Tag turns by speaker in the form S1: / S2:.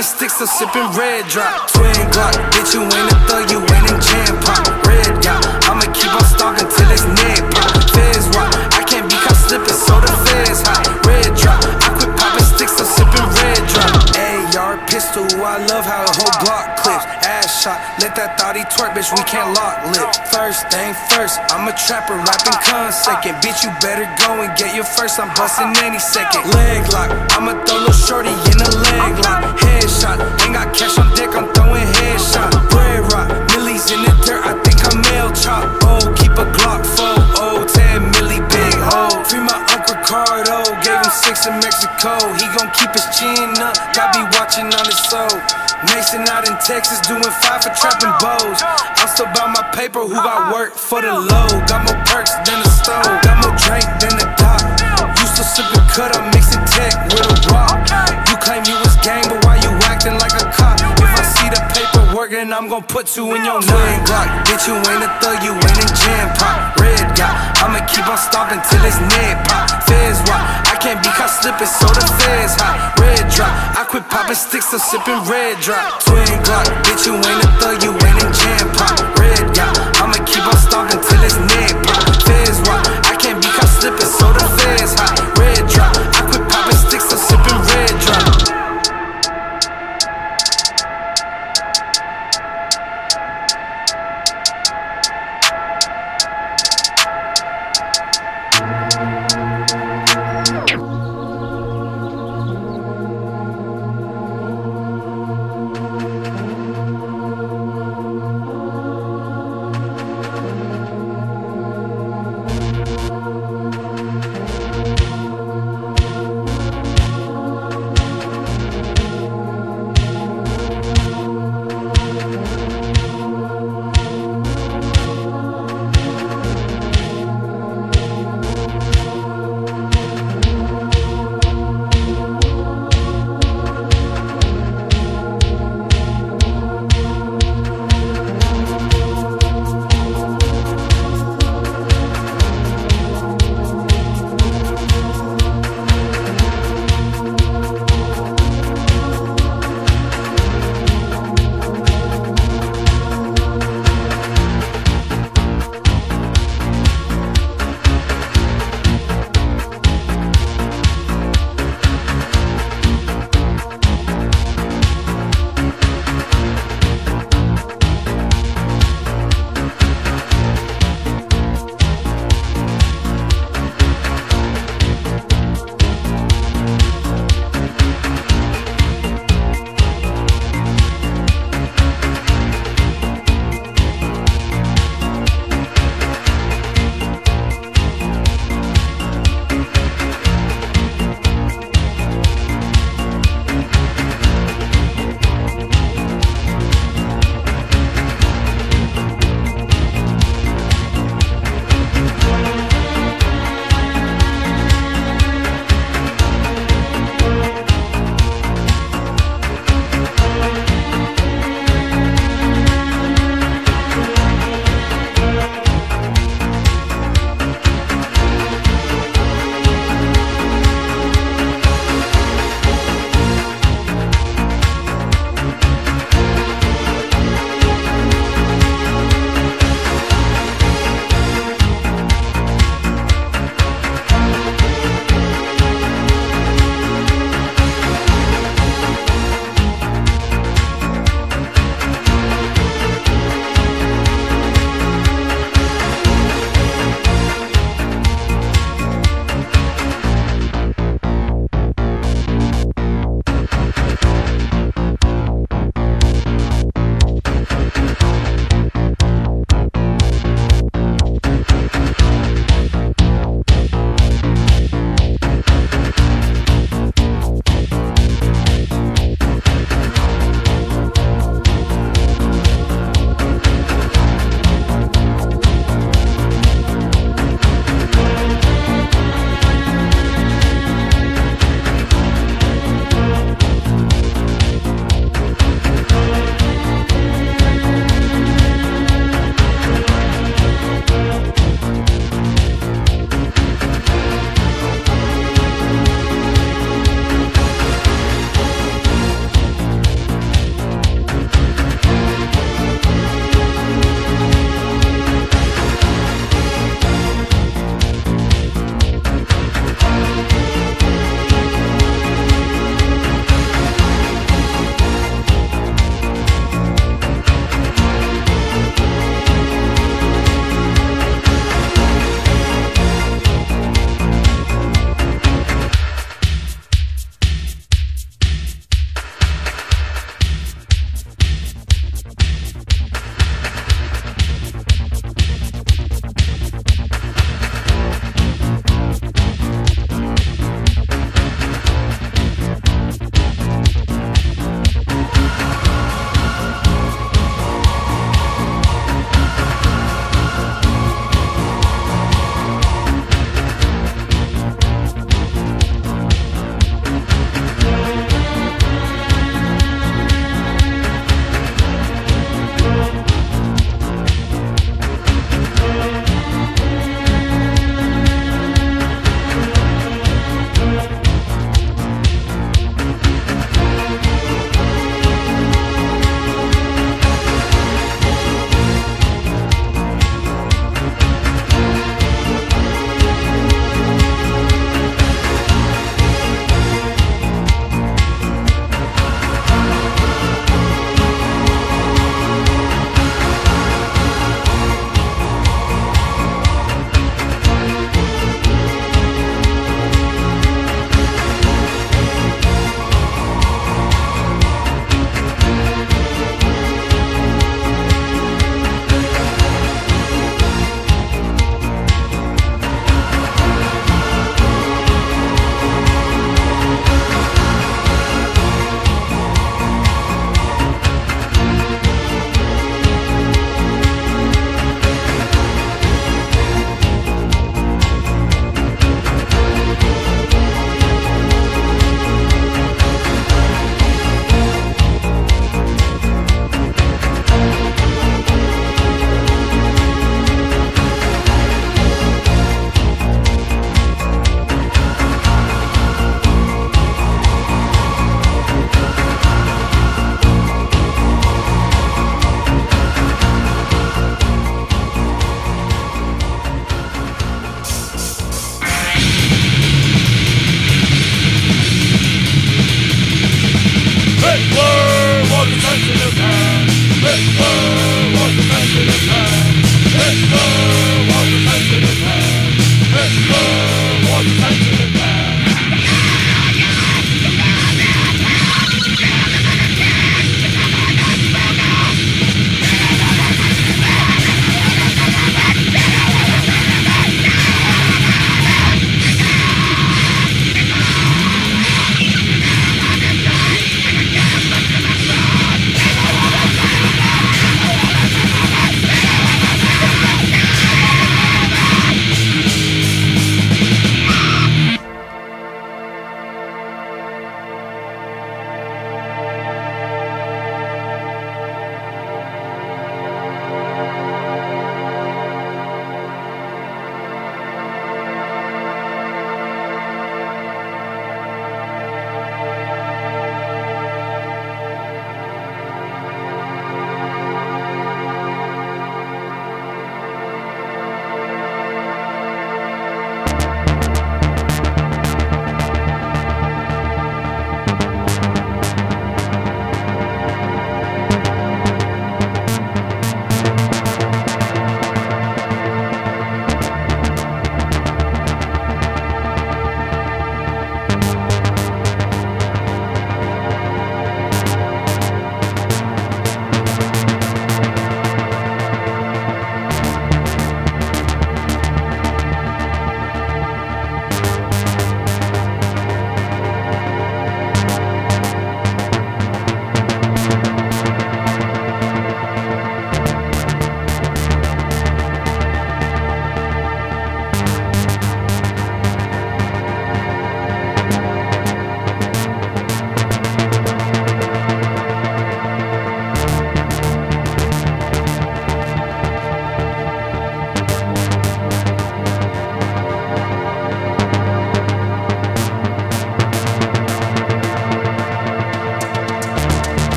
S1: sipping sticks, I'm sipping red drop. Twin Glock, bitch, you ain't bitch, we can't lock lip. First thing first, I'm a trapper rapping con second. Bitch, you better go and get your first, I'm busting any second. Leg lock, I'ma throw a shorty in a leg lock. Headshot, ain't got cash on deck, I'm throwing headshot. Bread rock, millies in the dirt, I think I'm mail chop. Oh, keep a Glock full, oh, 10 milli big hoe. Free my Uncle Cardo, gave him six in Mexico. He gon' keep his chin up, got be watching on his soul. Nation out in Texas doing five for trapping bows. I'm still buy my paper, who got work for the low. Got more perks than the stove, got more drink than the dock. You still a cut, I'm mixing tech with a rock. You claim you was gang, but why you acting like a cop? If I see the paperwork, then I'm gonna put you in your nine Glock. Bitch, you ain't a thug, you ain't in jam pop. Red dot, I'ma keep on stopping till it's neck pop. Fizz why. Can't be caught slipping, so the feds hot. Red drop, I quit popping sticks, I'm sipping red drop. Twin Glock, bitch, you ain't a thug, you ain't a jam pop. Red yacht, I'ma keep on stalking till it's neck pop. Feds watch, I can't be caught slipping, so the feds hot.